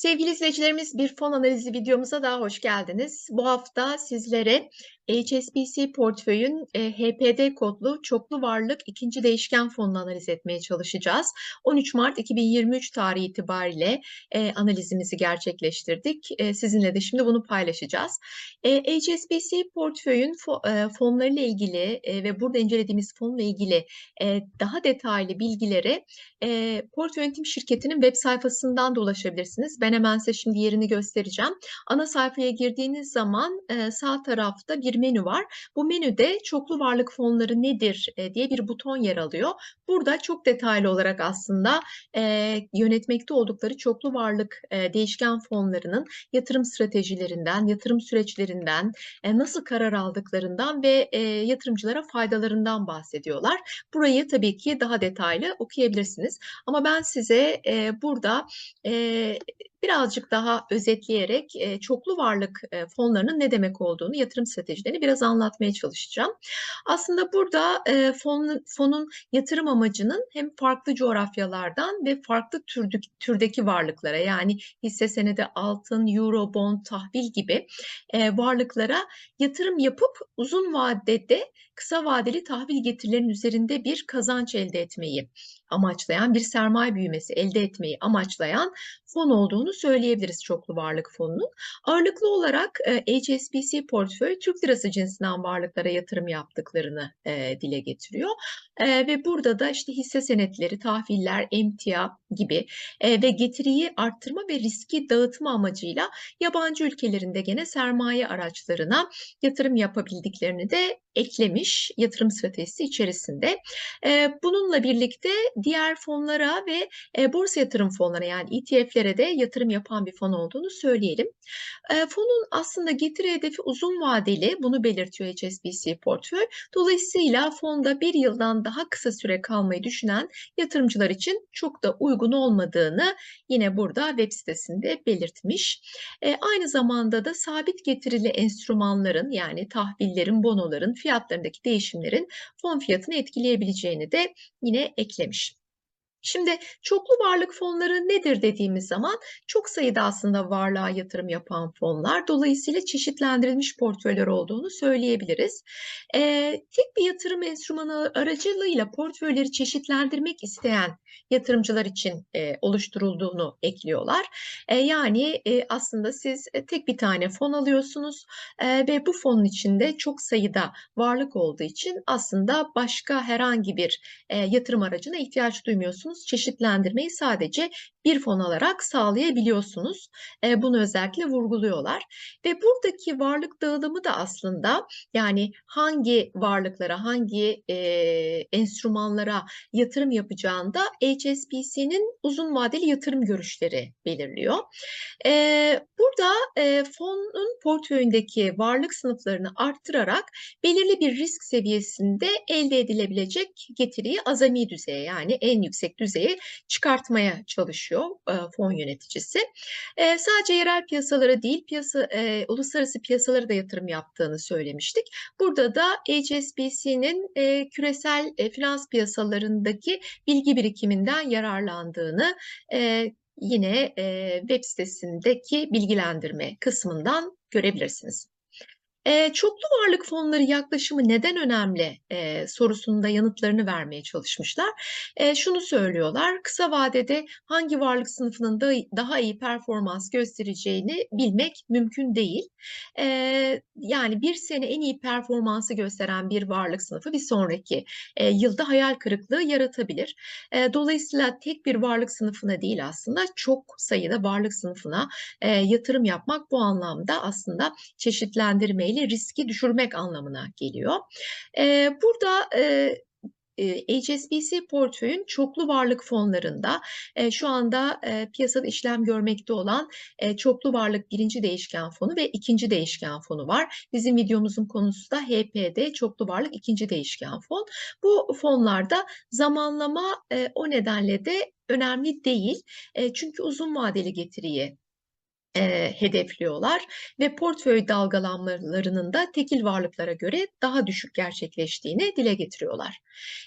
Sevgili izleyicilerimiz, bir fon analizi videomuza daha hoş geldiniz. Bu hafta sizlere HSBC portföyün e, HPD kodlu çoklu varlık ikinci değişken fonunu analiz etmeye çalışacağız. 13 Mart 2023 tarihi itibariyle e, analizimizi gerçekleştirdik. E, sizinle de şimdi bunu paylaşacağız. HSBC portföyün fo, fonlarıyla ilgili ve burada incelediğimiz fonla ilgili daha detaylı bilgilere e, portföy yönetim şirketinin web sayfasından da ulaşabilirsiniz. Ben hemen size şimdi yerini göstereceğim. Ana sayfaya girdiğiniz zaman e, sağ tarafta bir menü var. Bu menüde çoklu varlık fonları nedir e, diye bir buton yer alıyor. Burada çok detaylı olarak aslında e, yönetmekte oldukları çoklu varlık değişken fonlarının yatırım stratejilerinden, yatırım süreçlerinden, nasıl karar aldıklarından ve yatırımcılara faydalarından bahsediyorlar. Burayı tabii ki daha detaylı okuyabilirsiniz. Ama ben size burada birazcık daha özetleyerek e, çoklu varlık e, fonlarının ne demek olduğunu, yatırım stratejilerini biraz anlatmaya çalışacağım. Aslında burada e, fon, fonun yatırım amacının hem farklı coğrafyalardan ve farklı türdük, türdeki varlıklara yani hisse senedi, altın, euro, bond, tahvil gibi varlıklara yatırım yapıp uzun vadede kısa vadeli tahvil getirilerinin üzerinde bir kazanç elde etmeyi amaçlayan, bir sermaye büyümesi elde etmeyi amaçlayan fon olduğunu söyleyebiliriz çoklu varlık fonunun. Ağırlıklı olarak e, HSBC portföy Türk lirası cinsinden varlıklara yatırım yaptıklarını e, dile getiriyor. E, ve burada da işte hisse senetleri, tahviller, emtia gibi ve getiriyi arttırma ve riski dağıtma amacıyla yabancı ülkelerinde gene sermaye araçlarına yatırım yapabildiklerini de eklemiş yatırım stratejisi içerisinde. Bununla birlikte diğer fonlara ve borsa yatırım fonlarına yani ETF'lere de yatırım yapan bir fon olduğunu söyleyelim. Fonun aslında getiri hedefi uzun vadeli bunu belirtiyor HSBC portföy. Dolayısıyla fonda bir yıldan daha kısa süre kalmayı düşünen yatırımcılar için çok da uygun olmadığını yine burada web sitesinde belirtmiş. Aynı zamanda da sabit getirili enstrümanların yani tahvillerin, bonoların fiyatlarındaki değişimlerin fon fiyatını etkileyebileceğini de yine eklemiş. Şimdi çoklu varlık fonları nedir dediğimiz zaman çok sayıda aslında varlığa yatırım yapan fonlar. Dolayısıyla çeşitlendirilmiş portföyler olduğunu söyleyebiliriz. Ee, tek bir yatırım enstrümanı aracılığıyla portföyleri çeşitlendirmek isteyen yatırımcılar için e, oluşturulduğunu ekliyorlar. E, yani e, aslında siz tek bir tane fon alıyorsunuz e, ve bu fonun içinde çok sayıda varlık olduğu için aslında başka herhangi bir e, yatırım aracına ihtiyaç duymuyorsunuz yapıyorsunuz. Çeşitlendirmeyi sadece bir fon alarak sağlayabiliyorsunuz. E, bunu özellikle vurguluyorlar. Ve buradaki varlık dağılımı da aslında yani hangi varlıklara, hangi e, enstrümanlara yatırım yapacağında HSBC'nin uzun vadeli yatırım görüşleri belirliyor. E, burada fonun portföyündeki varlık sınıflarını arttırarak belirli bir risk seviyesinde elde edilebilecek getiriyi azami düzeye yani en yüksek düzeye çıkartmaya çalışıyor e, fon yöneticisi. E, sadece yerel piyasalara değil, piyasa e, uluslararası piyasalara da yatırım yaptığını söylemiştik. Burada da HSBC'nin e, küresel e, finans piyasalarındaki bilgi birikiminden yararlandığını e, yine e, web sitesindeki bilgilendirme kısmından görebilirsiniz. Eee, çoklu varlık fonları yaklaşımı neden önemli, eee, sorusunda yanıtlarını vermeye çalışmışlar. Eee, şunu söylüyorlar, kısa vadede hangi varlık sınıfının da daha iyi performans göstereceğini bilmek mümkün değil. Eee, yani bir sene en iyi performansı gösteren bir varlık sınıfı bir sonraki eee, yılda hayal kırıklığı yaratabilir. Eee, dolayısıyla tek bir varlık sınıfına değil aslında çok sayıda varlık sınıfına eee, yatırım yapmak bu anlamda aslında çeşitlendirmeyi ile riski düşürmek anlamına geliyor. Burada e, HSBC portföyün çoklu varlık fonlarında şu anda piyasada işlem görmekte olan çoklu varlık birinci değişken fonu ve ikinci değişken fonu var. Bizim videomuzun konusu da HPD çoklu varlık ikinci değişken fon. Bu fonlarda zamanlama o nedenle de önemli değil. Çünkü uzun vadeli getiriyi eee, hedefliyorlar ve portföy dalgalanmalarının da tekil varlıklara göre daha düşük gerçekleştiğini dile getiriyorlar.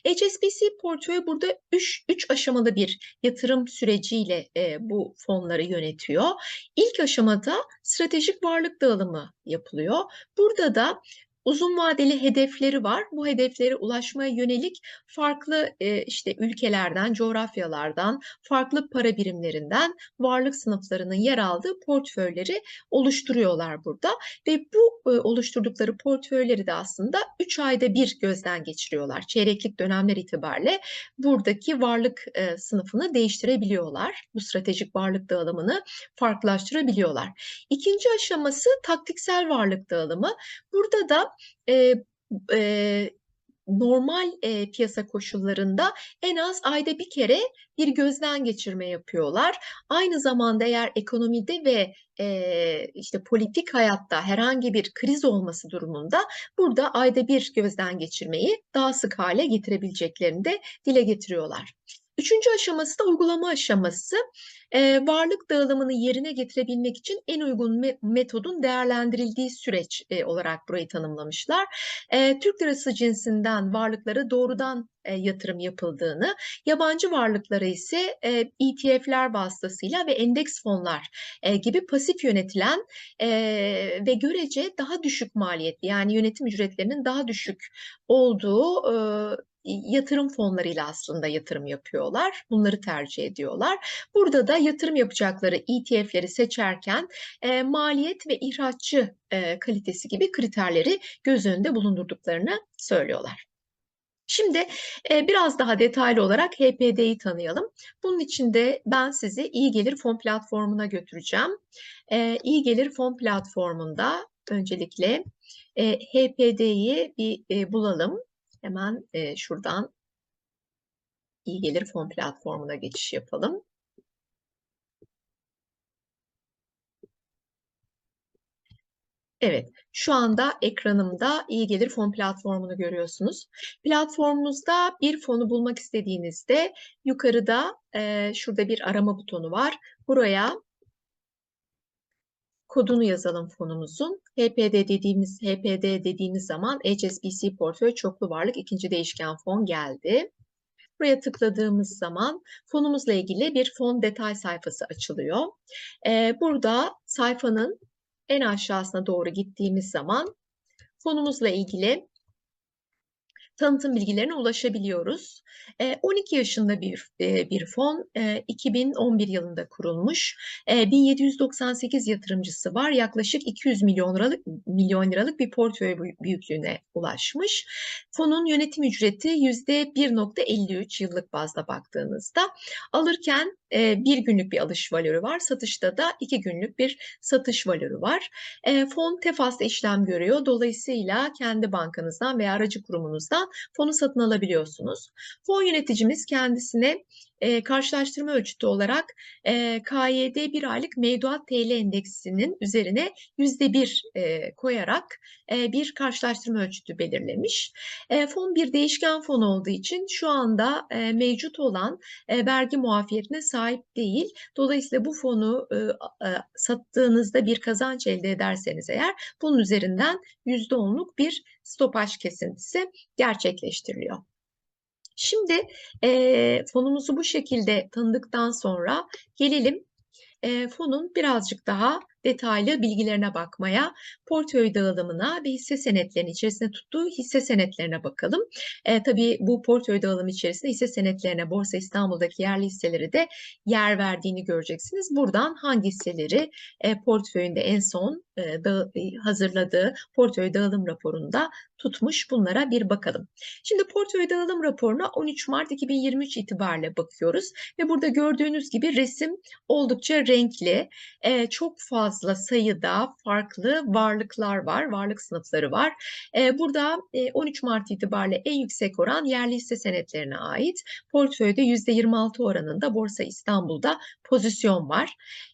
HSBC portföyü burada 3 3 aşamalı bir yatırım süreciyle, eee, bu fonları yönetiyor. İlk aşamada stratejik varlık dağılımı yapılıyor. Burada da uzun vadeli hedefleri var. Bu hedeflere ulaşmaya yönelik farklı, eee, işte, ülkelerden, coğrafyalardan, farklı para birimlerinden varlık sınıflarının yer aldığı portföyleri oluşturuyorlar burada ve bu, ııı, oluşturdukları portföyleri de aslında 3 ayda bir gözden geçiriyorlar. Çeyreklik dönemler itibariyle buradaki varlık, eee, sınıfını değiştirebiliyorlar. Bu stratejik varlık dağılımını farklılaştırabiliyorlar. İkinci aşaması taktiksel varlık dağılımı. Burada da, eee, eee, normal, eee, piyasa koşullarında en az ayda bir kere bir gözden geçirme yapıyorlar. Aynı zamanda eğer ekonomide ve, eee, işte, politik hayatta herhangi bir kriz olması durumunda burada ayda bir gözden geçirmeyi daha sık hale getirebileceklerini de dile getiriyorlar. Üçüncü aşaması da uygulama aşaması. Eee, varlık dağılımını yerine getirebilmek için en uygun me metodun değerlendirildiği süreç, eee, olarak burayı tanımlamışlar. Eee, Türk lirası cinsinden varlıklara doğrudan, eee, yatırım yapıldığını, yabancı varlıklara ise, eee, ETF'ler vasıtasıyla ve endeks fonlar, eee, gibi pasif yönetilen, eee, ve görece daha düşük maliyetli, yani yönetim ücretlerinin daha düşük olduğu, ııı, yatırım fonlarıyla aslında yatırım yapıyorlar. Bunları tercih ediyorlar. Burada da yatırım yapacakları ETF'leri seçerken, eee, maliyet ve ihraççı, eee, kalitesi gibi kriterleri göz önünde bulundurduklarını söylüyorlar. Şimdi, eee, biraz daha detaylı olarak HPD'yi tanıyalım. Bunun için de ben sizi İyi Gelir Fon platformuna götüreceğim. Eee, İyi Gelir Fon platformunda öncelikle, eee, HPD'yi bir, eee, bulalım. Hemen, eee, şuradan İyi Gelir Fon platformuna geçiş yapalım. Evet, şu anda ekranımda İyi Gelir Fon platformunu görüyorsunuz. Platformumuzda bir fonu bulmak istediğinizde yukarıda, eee, şurada bir arama butonu var. Buraya kodunu yazalım fonumuzun. HPD dediğimiz HPD dediğimiz zaman HSBC Portföy Çoklu Varlık İkinci Değişken Fon geldi. Buraya tıkladığımız zaman fonumuzla ilgili bir fon detay sayfası açılıyor. Eee, burada sayfanın en aşağısına doğru gittiğimiz zaman fonumuzla ilgili tanıtım bilgilerine ulaşabiliyoruz. Eee, 12 yaşında bir, bir fon, eee, 2011 yılında kurulmuş. Eee, 1798 yatırımcısı var. Yaklaşık 200 milyon liralık milyon liralık bir portföy büyüklüğüne ulaşmış. Fonun yönetim ücreti %1.53 yıllık bazda baktığınızda. Alırken, 1 günlük bir alış valörü var. Satışta da 2 günlük bir satış valörü var. Fon TEFAS'ta işlem görüyor. Dolayısıyla kendi bankanızdan veya aracı kurumunuzdan fonu satın alabiliyorsunuz. Fon yöneticimiz kendisine, eee, karşılaştırma ölçütü olarak, eee, KYD 1 aylık mevduat TL endeksinin üzerine %1, eee, koyarak, eee, bir karşılaştırma ölçütü belirlemiş. Eee, fon bir değişken fon olduğu için şu anda, eee, mevcut olan, eee, vergi muafiyetine sahip değil. Dolayısıyla bu fonu, a eee, sattığınızda bir kazanç elde ederseniz eğer bunun üzerinden %10'luk bir stopaj kesintisi gerçekleştiriliyor. Şimdi, eee, fonumuzu bu şekilde tanıdıktan sonra gelelim, eee, fonun birazcık daha detaylı bilgilerine bakmaya, portföy dağılımına ve hisse senetlerinin içerisinde tuttuğu hisse senetlerine bakalım. Eee, tabii bu portföy dağılımı içerisinde hisse senetlerine Borsa İstanbul'daki yerli hisseleri de yer verdiğini göreceksiniz. Buradan hangi hisseleri, eee, portföyünde en son, eee, dağı eee, hazırladığı portföy dağılım raporunda tutmuş, bunlara bir bakalım. Şimdi portföy dağılım raporuna 13 Mart 2023 itibariyle bakıyoruz ve burada gördüğünüz gibi resim oldukça renkli. Eee, çok fazla sayıda farklı varlıklar var, varlık sınıfları var. Eee, burada, eee, 13 Mart itibariyle en yüksek oran yerli hisse senetlerine ait. Portföyde %26 oranında Borsa İstanbul'da pozisyon var.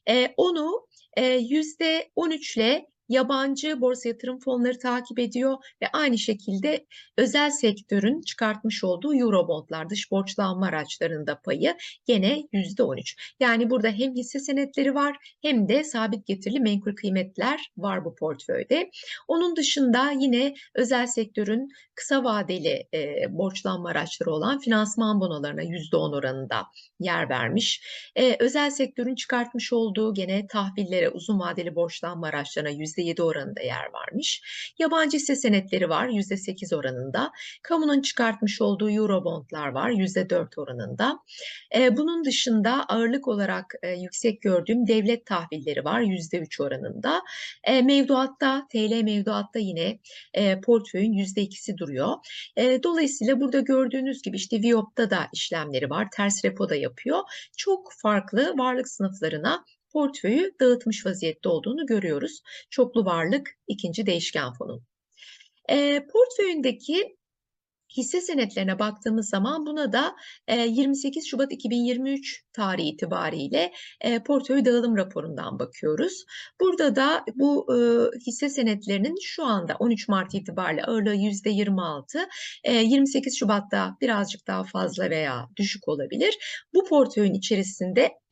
Eee, onu, eee, %13'le yabancı borsa yatırım fonları takip ediyor ve aynı şekilde özel sektörün çıkartmış olduğu Eurobondlar, dış borçlanma araçlarında payı gene %13. Yani burada hem hisse senetleri var hem de sabit getirili menkul kıymetler var bu portföyde. Onun dışında yine özel sektörün kısa vadeli e, borçlanma araçları olan finansman bonolarına %10 oranında yer vermiş. E, özel sektörün çıkartmış olduğu gene tahvillere, uzun vadeli borçlanma araçlarına %7 oranında yer varmış. Yabancı hisse senetleri var %8 oranında. Kamunun çıkartmış olduğu Eurobondlar var %4 oranında. E, bunun dışında ağırlık olarak e, yüksek gördüğüm devlet tahvilleri var %3 oranında. E, mevduatta, TL mevduatta yine e, portföyün %2'si duruyor. E, dolayısıyla burada gördüğünüz gibi işte Viyop'ta da işlemleri var, ters repo da yapıyor. Çok farklı varlık sınıflarına portföyü dağıtmış vaziyette olduğunu görüyoruz. Çoklu varlık ikinci değişken fonun. E, portföyündeki hisse senetlerine baktığımız zaman buna da 28 Şubat 2023 tarihi itibariyle portföy dağılım raporundan bakıyoruz. Burada da bu hisse senetlerinin şu anda 13 Mart itibariyle ağırlığı %26, 28 Şubat'ta birazcık daha fazla veya düşük olabilir. Bu portföyün içerisinde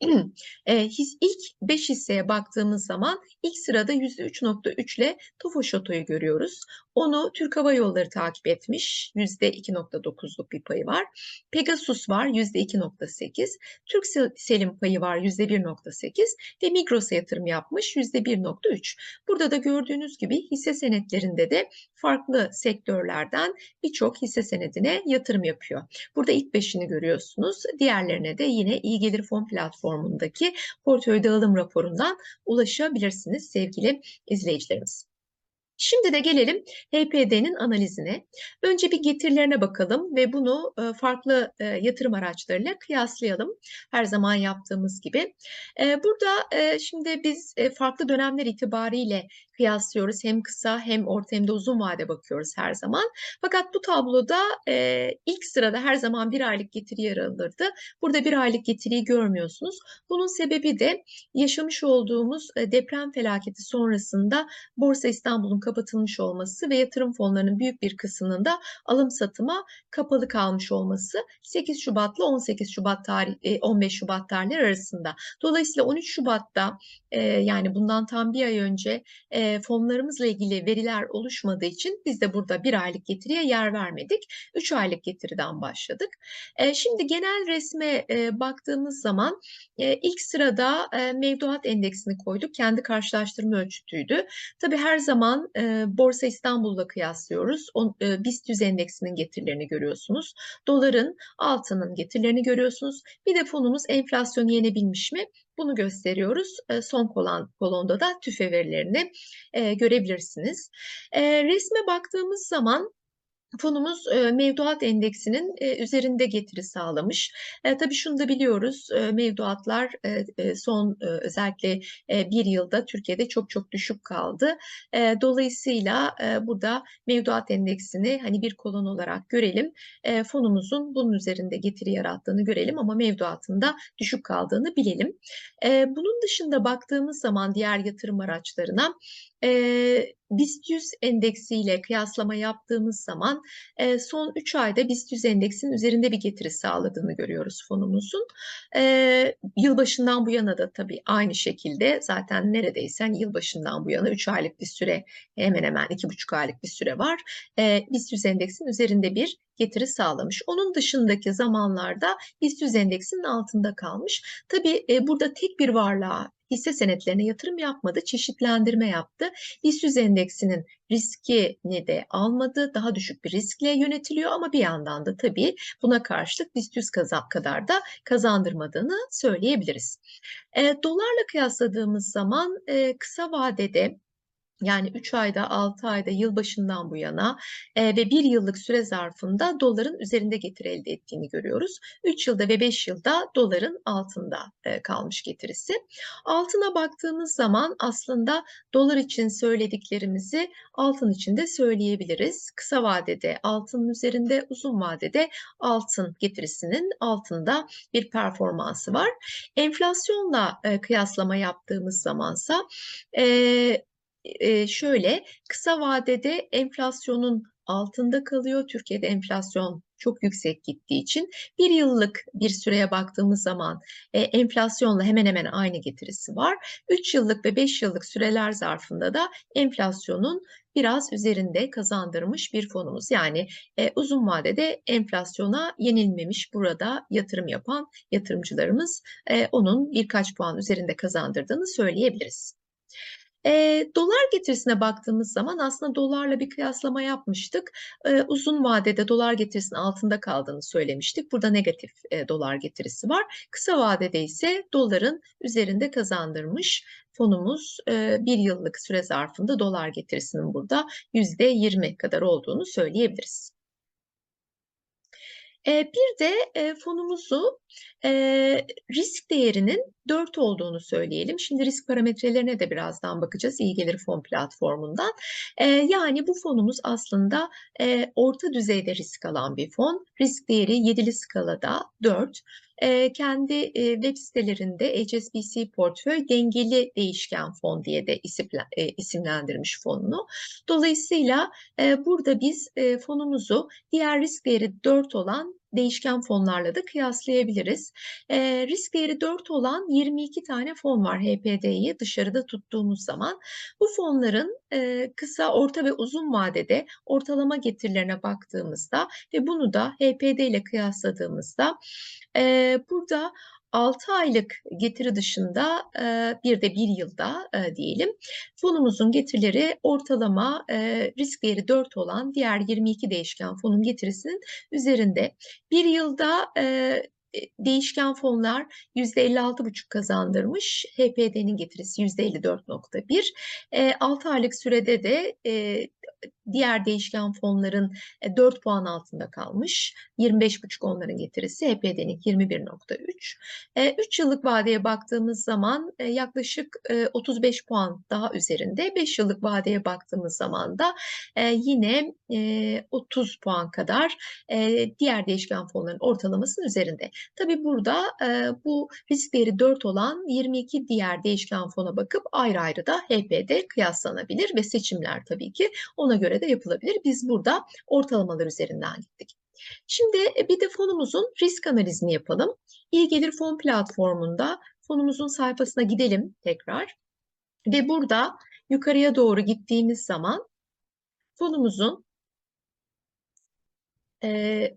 ilk 5 hisseye baktığımız zaman ilk sırada %3.3 ile Tofaş Oto'yu görüyoruz. Onu Türk Hava Yolları takip etmiş. %2.9'luk bir payı var. Pegasus var %2.8. Türk Selim payı var %1.8 ve Migros'a yatırım yapmış %1.3. Burada da gördüğünüz gibi hisse senetlerinde de farklı sektörlerden birçok hisse senedine yatırım yapıyor. Burada ilk beşini görüyorsunuz. Diğerlerine de yine iyi gelir fon platformundaki portföy dağılım raporundan ulaşabilirsiniz sevgili izleyicilerimiz. Şimdi de gelelim HPD'nin analizine. Önce bir getirilerine bakalım ve bunu e, farklı e, yatırım araçlarıyla kıyaslayalım. Her zaman yaptığımız gibi. E, burada şimdi biz farklı dönemler itibariyle kıyaslıyoruz. Hem kısa hem orta hem de uzun vade bakıyoruz her zaman. Fakat bu tabloda ilk sırada her zaman bir aylık getiri yer alırdı. Burada bir aylık getiriyi görmüyorsunuz. Bunun sebebi de yaşamış olduğumuz deprem felaketi sonrasında Borsa İstanbul'un kapatılmış olması ve yatırım fonlarının büyük bir kısmının da alım satıma kapalı kalmış olması 8 Şubat'la 18 Şubat tarih 15 Şubat tarihleri arasında. Dolayısıyla 13 Şubat'ta e, yani bundan tam bir ay önce e, fonlarımızla ilgili veriler oluşmadığı için biz de burada bir aylık getiriye yer vermedik. Üç aylık getiriden başladık. şimdi genel resme baktığımız zaman ilk sırada mevduat endeksini koyduk. Kendi karşılaştırma ölçütüydü. Tabii her zaman Borsa İstanbul'la kıyaslıyoruz. O, BIST 100 endeksinin getirilerini görüyorsunuz. Doların, altının getirilerini görüyorsunuz. Bir de fonumuz enflasyonu yenebilmiş mi? Bunu gösteriyoruz. Son kolon, kolonda da tüfe verilerini görebilirsiniz. Resme baktığımız zaman Fonumuz e, mevduat endeksinin e, üzerinde getiri sağlamış. E, tabii şunu da biliyoruz, e, mevduatlar e, e, son e, özellikle e, bir yılda Türkiye'de çok çok düşük kaldı. E, dolayısıyla e, burada mevduat endeksini hani bir kolon olarak görelim. E, fonumuzun bunun üzerinde getiri yarattığını görelim ama mevduatında düşük kaldığını bilelim. E, bunun dışında baktığımız zaman diğer yatırım araçlarına e, BIST 100 endeksiyle kıyaslama yaptığımız zaman e, son 3 ayda BIST 100 endeksinin üzerinde bir getiri sağladığını görüyoruz fonumuzun. E, yılbaşından bu yana da tabii aynı şekilde zaten neredeyse hani yılbaşından bu yana 3 aylık bir süre hemen hemen 2,5 aylık bir süre var. E, BIST 100 endeksinin üzerinde bir getiri sağlamış. Onun dışındaki zamanlarda BIST 100 endeksinin altında kalmış. Tabii e, burada tek bir varlığa hisse senetlerine yatırım yapmadı, çeşitlendirme yaptı. BIST 100 endeksinin riskini de almadı, daha düşük bir riskle yönetiliyor ama bir yandan da tabii buna karşılık BIST 100 kadar da kazandırmadığını söyleyebiliriz. E, dolarla kıyasladığımız zaman e, kısa vadede yani 3 ayda, 6 ayda, yılbaşından bu yana e, ve 1 yıllık süre zarfında doların üzerinde getiri elde ettiğini görüyoruz. 3 yılda ve 5 yılda doların altında e, kalmış getirisi. Altına baktığımız zaman aslında dolar için söylediklerimizi altın için de söyleyebiliriz. Kısa vadede altının üzerinde, uzun vadede altın getirisinin altında bir performansı var. Enflasyonla e, kıyaslama yaptığımız zamansa e, eee, şöyle, kısa vadede enflasyonun altında kalıyor. Türkiye'de enflasyon çok yüksek gittiği için 1 yıllık bir süreye baktığımız zaman, eee, enflasyonla hemen hemen aynı getirisi var. 3 yıllık ve 5 yıllık süreler zarfında da enflasyonun biraz üzerinde kazandırmış bir fonumuz. Yani, eee, uzun vadede enflasyona yenilmemiş burada yatırım yapan yatırımcılarımız, eee, onun birkaç puan üzerinde kazandırdığını söyleyebiliriz. Eee, dolar getirisine baktığımız zaman aslında dolarla bir kıyaslama yapmıştık. Eee, uzun vadede dolar getirisinin altında kaldığını söylemiştik. Burada negatif, eee, dolar getirisi var. Kısa vadede ise doların üzerinde kazandırmış fonumuz. Eee, 1 yıllık süre zarfında dolar getirisinin burada %20 kadar olduğunu söyleyebiliriz. Eee, bir de, eee, fonumuzu, eee, risk değerinin 4 olduğunu söyleyelim. Şimdi risk parametrelerine de birazdan bakacağız İyi Gelir Fon platformundan. Eee, yani bu fonumuz aslında, eee, orta düzeyde risk alan bir fon. Risk değeri 7'li skalada 4. Eee, kendi, web sitelerinde HSBC Portföy Dengeli Değişken Fon diye de isimlendirmiş fonunu. Dolayısıyla, burada biz, fonumuzu diğer risk değeri 4 olan değişken fonlarla da kıyaslayabiliriz. Eee, risk değeri 4 olan 22 tane fon var HPD'yi dışarıda tuttuğumuz zaman. Bu fonların, eee, kısa, orta ve uzun vadede ortalama getirilerine baktığımızda ve bunu da HPD ile kıyasladığımızda, eee, burada 6 aylık getiri dışında, bir de 1 yılda, diyelim, fonumuzun getirileri ortalama, risk değeri 4 olan diğer 22 değişken fonun getirisinin üzerinde. 1 yılda, değişken fonlar %56,5 kazandırmış. HPD'nin getirisi %54,1. Eee, 6 aylık sürede de, diğer değişken fonların, eee, 4 puan altında kalmış. 25,5 onların getirisi, HPD'ninki 21,3. Eee, 3 yıllık vadeye baktığımız zaman, eee, yaklaşık, eee, 35 puan daha üzerinde. 5 yıllık vadeye baktığımız zaman da, yine, eee, 30 puan kadar, diğer değişken fonların ortalamasının üzerinde. Tabii burada, bu risk değeri 4 olan 22 diğer değişken fona bakıp ayrı ayrı da HPD kıyaslanabilir ve seçimler tabii ki ona göre de yapılabilir. Biz burada ortalamalar üzerinden gittik. Şimdi, eee, bir de fonumuzun risk analizini yapalım. İyi Gelir Fon platformunda fonumuzun sayfasına gidelim tekrar ve burada yukarıya doğru gittiğimiz zaman fonumuzun eee,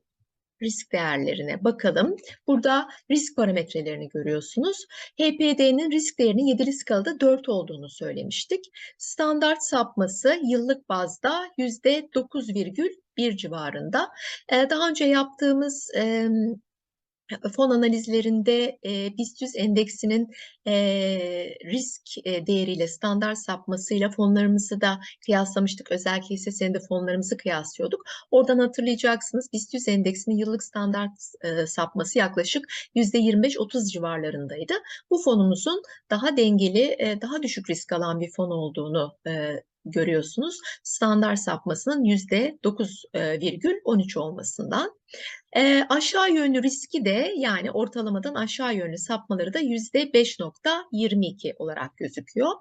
risk değerlerine bakalım. Burada risk parametrelerini görüyorsunuz. HPD'nin risk değerinin 7'li skalada 4 olduğunu söylemiştik. Standart sapması yıllık bazda %9,1 civarında. Eee, daha önce yaptığımız, fon analizlerinde, eee, BIST 100 endeksinin, eee, risk, eee, değeriyle, standart sapmasıyla fonlarımızı da kıyaslamıştık. Özellikle hisse senedi fonlarımızı kıyaslıyorduk. Oradan hatırlayacaksınız BIST 100 endeksinin yıllık standart eee, sapması yaklaşık %25-30 civarlarındaydı. Bu fonumuzun daha dengeli, eee, daha düşük risk alan bir fon olduğunu, eee, görüyorsunuz. Standart sapmasının %9, eee, virgül 13 olmasından. Eee, aşağı yönlü riski de yani ortalamadan aşağı yönlü sapmaları da %5,22 olarak gözüküyor.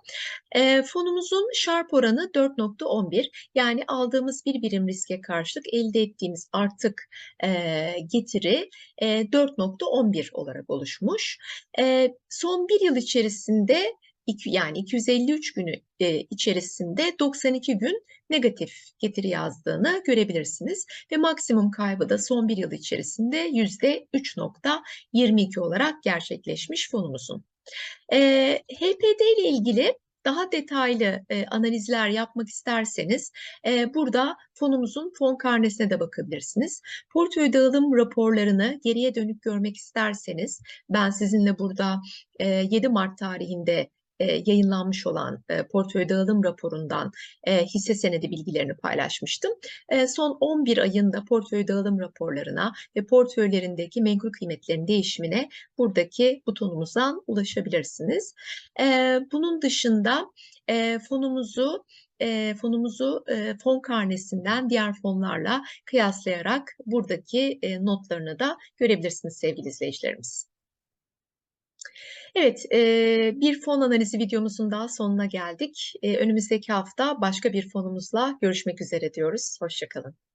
Eee, fonumuzun Sharpe oranı 4,11 yani aldığımız 1 birim riske karşılık elde ettiğimiz artık, eee, getiri, eee, 4,11 olarak oluşmuş. Eee, son 1 yıl içerisinde yani 253 günü, eee, içerisinde 92 gün negatif getiri yazdığını görebilirsiniz ve maksimum kaybı da son 1 yıl içerisinde %3,22 olarak gerçekleşmiş fonumuzun. Eee, HPD ile ilgili daha detaylı, eee, analizler yapmak isterseniz, eee, burada fonumuzun fon karnesine de bakabilirsiniz. Portföy dağılım raporlarını geriye dönük görmek isterseniz ben sizinle burada, eee, 7 Mart tarihinde, eee, yayınlanmış olan, eee, portföy dağılım raporundan, eee, hisse senedi bilgilerini paylaşmıştım. Eee, son 11 ayın da portföy dağılım raporlarına ve portföylerindeki menkul kıymetlerin değişimine buradaki butonumuzdan ulaşabilirsiniz. Eee, bunun dışında, eee, fonumuzu, eee, fonumuzu, eee, fon karnesinden diğer fonlarla kıyaslayarak buradaki, eee, notlarını da görebilirsiniz sevgili izleyicilerimiz. Evet, bir fon analizi videomuzun daha sonuna geldik. Önümüzdeki hafta başka bir fonumuzla görüşmek üzere diyoruz. Hoşça kalın.